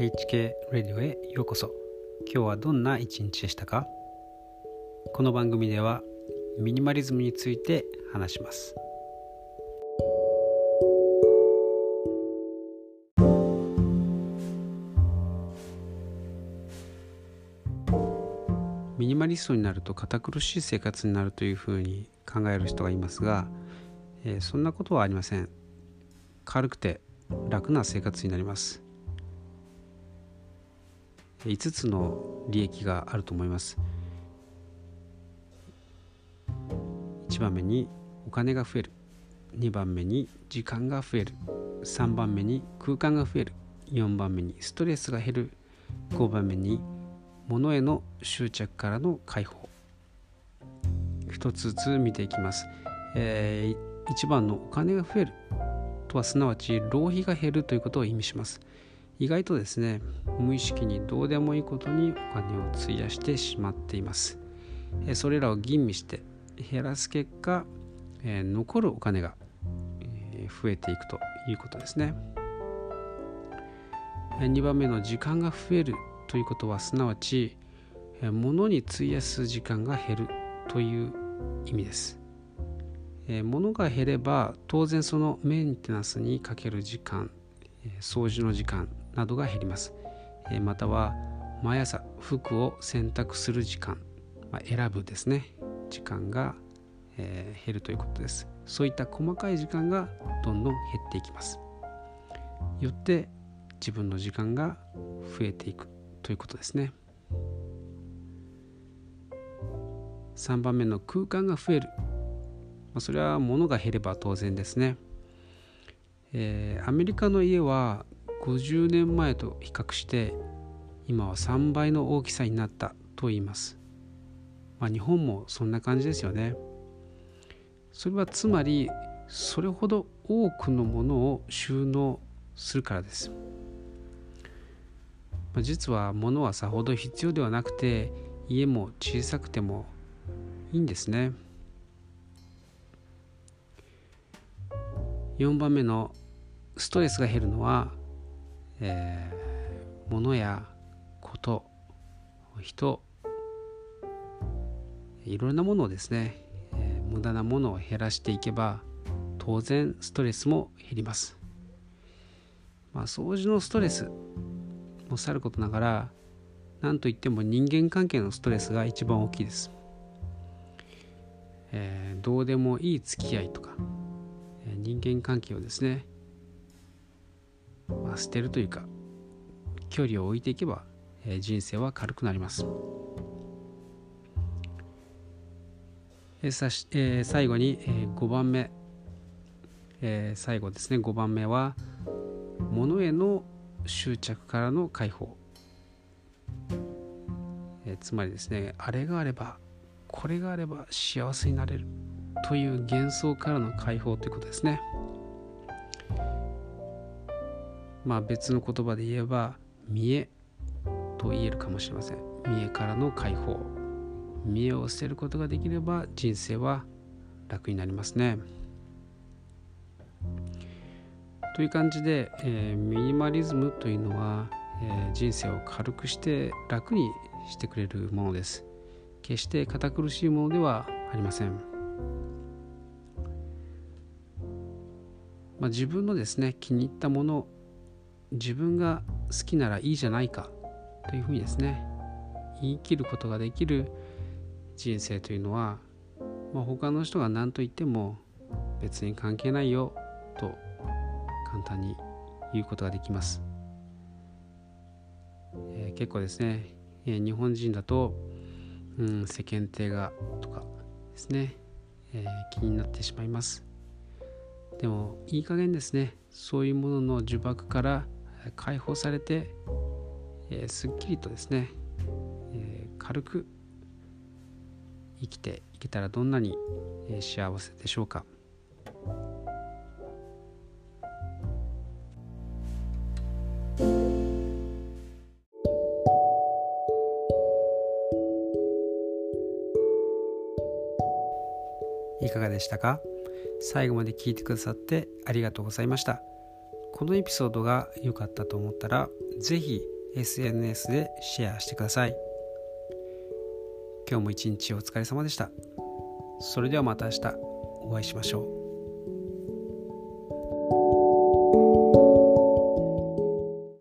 HK レディオへようこそ。今日はどんな一日でしたか？この番組ではミニマリズムについて話します。ミニマリストになると堅苦しい生活になるというふうに考える人がいますが、えー、そんなことはありません。軽くて楽な生活になります。5つの利益があると思います。1番目にお金が増える。2番目に時間が増える。3番目に空間が増える。4番目にストレスが減る。5番目に物への執着からの解放。一つずつ見ていきます、えー、1番のお金が増える。とはすなわち浪費が減るということを意味します。意外とですね無意識にどうでもいいことにお金を費やしてしまっています。それらを吟味して減らす結果残るお金が増えていくということですね。2番目の時間が増えるということはすなわち物に費やす時間が減るという意味です。物が減れば当然そのメンテナンスにかける時間掃除の時間などが減ります。または毎朝服を洗濯する時間、まあ、選ぶですね。時間が、えー、減るということです。そういった細かい時間がどんどん減っていきます。よって自分の時間が増えていくということですね。3番目の空間が増える、まあ、それは物が減れば当然ですね、えー、アメリカの家は50年前と比較して今は3倍の大きさになったと言います。まあ、日本もそんな感じですよね。それはつまりそれほど多くのものを収納するからです。まあ、実は物はさほど必要ではなくて家も小さくてもいいんですね。4番目のストレスが減るのはえー、物やこと人いろんなものをですね、えー、無駄なものを減らしていけば当然ストレスも減ります。まあ、掃除のストレスもさることながら何といっても人間関係のストレスが一番大きいです。えー、どうでもいい付き合いとか、人間関係をですねまあ、捨てるというか距離を置いていけば、えー、人生は軽くなります。えーさしえー、最後に、えー、5番目、えー、最後ですね5番目は物への執着からの解放、えー、つまりですねあれがあればこれがあれば幸せになれるという幻想からの解放ということですね。まあ別の言葉で言えば見えと言えるかもしれません。見えからの解放。見えを捨てることができれば人生は楽になりますね。という感じで、えー、ミニマリズムというのは、えー、人生を軽くして楽にしてくれるものです。決して堅苦しいものではありません、まあ、自分のですね気に入ったもの自分が好きならいいじゃないかというふうにですね言い切ることができる人生というのは、まあ、他の人が何と言っても別に関係ないよと簡単に言うことができます、えー、結構ですね、えー、日本人だと、うん、世間体がとかですね、えー、気になってしまいます。でもいい加減ですねそういうものの呪縛から解放されて、えー、すっきりとですね、えー、軽く生きていけたらどんなに、えー、幸せでしょうか。いかがでしたか？最後まで聞いてくださってありがとうございました。このエピソードが良かったと思ったら是非 SNS でシェアしてください。今日も一日お疲れ様でした。それではまた明日お会いしましょう。